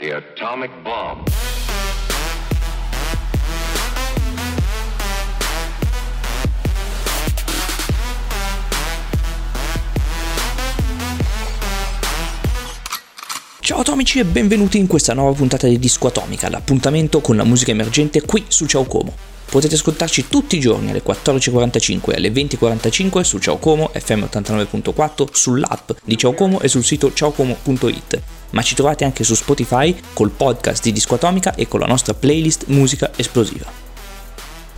The atomic bomb. Ciao atomici e benvenuti in questa nuova puntata di Disco Atomica, l'appuntamento con la musica emergente qui su Ciao Como. Potete ascoltarci tutti i giorni alle 14.45 e alle 20.45 su Ciao Como, FM 89.4, sull'app di Ciao Como e sul sito ciaocomo.it. Ma ci trovate anche su Spotify col podcast di Disco Atomica e con la nostra playlist Musica Esplosiva.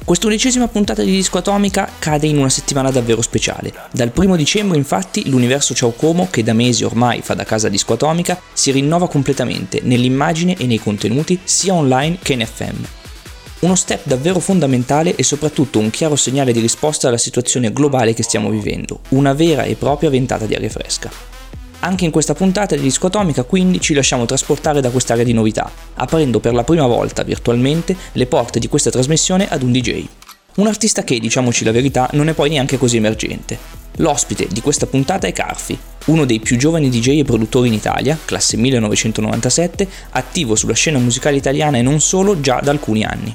Quest'undicesima puntata di Disco Atomica cade in una settimana davvero speciale. Dal primo dicembre, infatti, l'universo Ciao Como, che da mesi ormai fa da casa Disco Atomica, si rinnova completamente nell'immagine e nei contenuti, sia online che in FM. Uno step davvero fondamentale e soprattutto un chiaro segnale di risposta alla situazione globale che stiamo vivendo, una vera e propria ventata di aria fresca. Anche in questa puntata di Disco Atomica quindi ci lasciamo trasportare da quest'area di novità, aprendo per la prima volta virtualmente le porte di questa trasmissione ad un DJ. Un artista che, diciamoci la verità, non è poi neanche così emergente. L'ospite di questa puntata è Carfi, uno dei più giovani DJ e produttori in Italia, classe 1997, attivo sulla scena musicale italiana e non solo già da alcuni anni.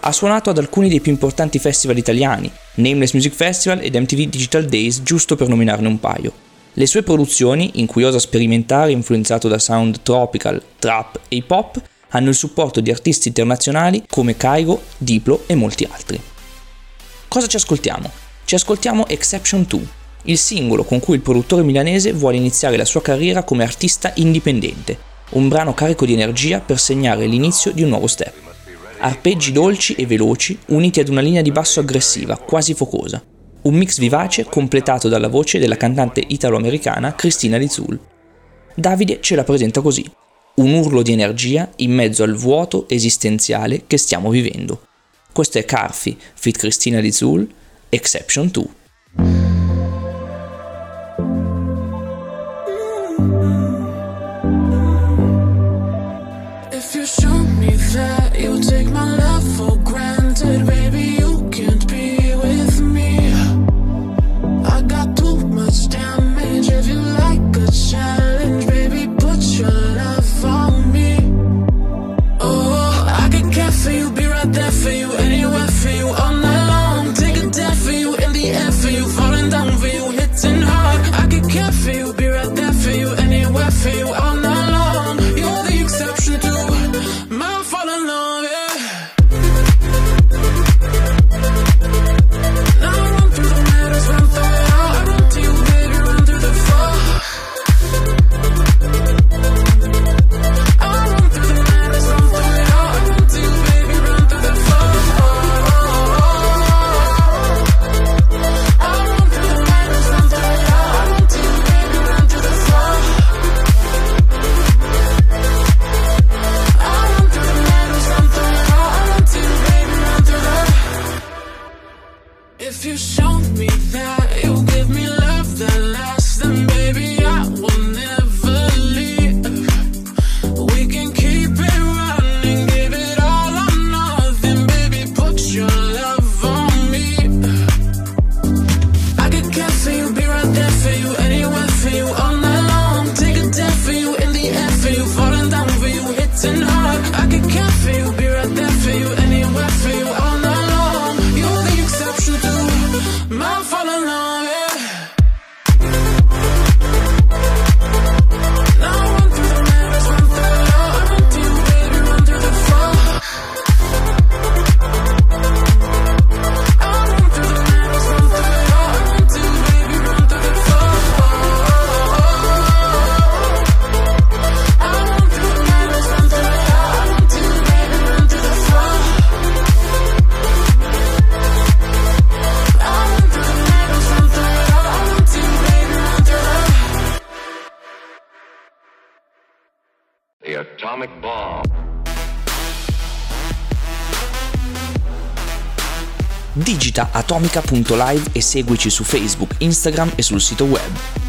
Ha suonato ad alcuni dei più importanti festival italiani, Nameless Music Festival ed MTV Digital Days, giusto per nominarne un paio. Le sue produzioni, in cui osa sperimentare influenzato da sound tropical, trap e hip hop, hanno il supporto di artisti internazionali come Kaigo, Diplo e molti altri. Cosa ci ascoltiamo? Ci ascoltiamo Exception 2, il singolo con cui il produttore milanese vuole iniziare la sua carriera come artista indipendente, un brano carico di energia per segnare l'inizio di un nuovo step. Arpeggi dolci e veloci uniti ad una linea di basso aggressiva, quasi focosa, un mix vivace completato dalla voce della cantante italo-americana Cristina Rizul. Davide ce la presenta così, un urlo di energia in mezzo al vuoto esistenziale che stiamo vivendo. Questo è Carfi, fit Cristina Rizul, Exception 2. and digita atomica.live e seguici su Facebook, Instagram e sul sito web.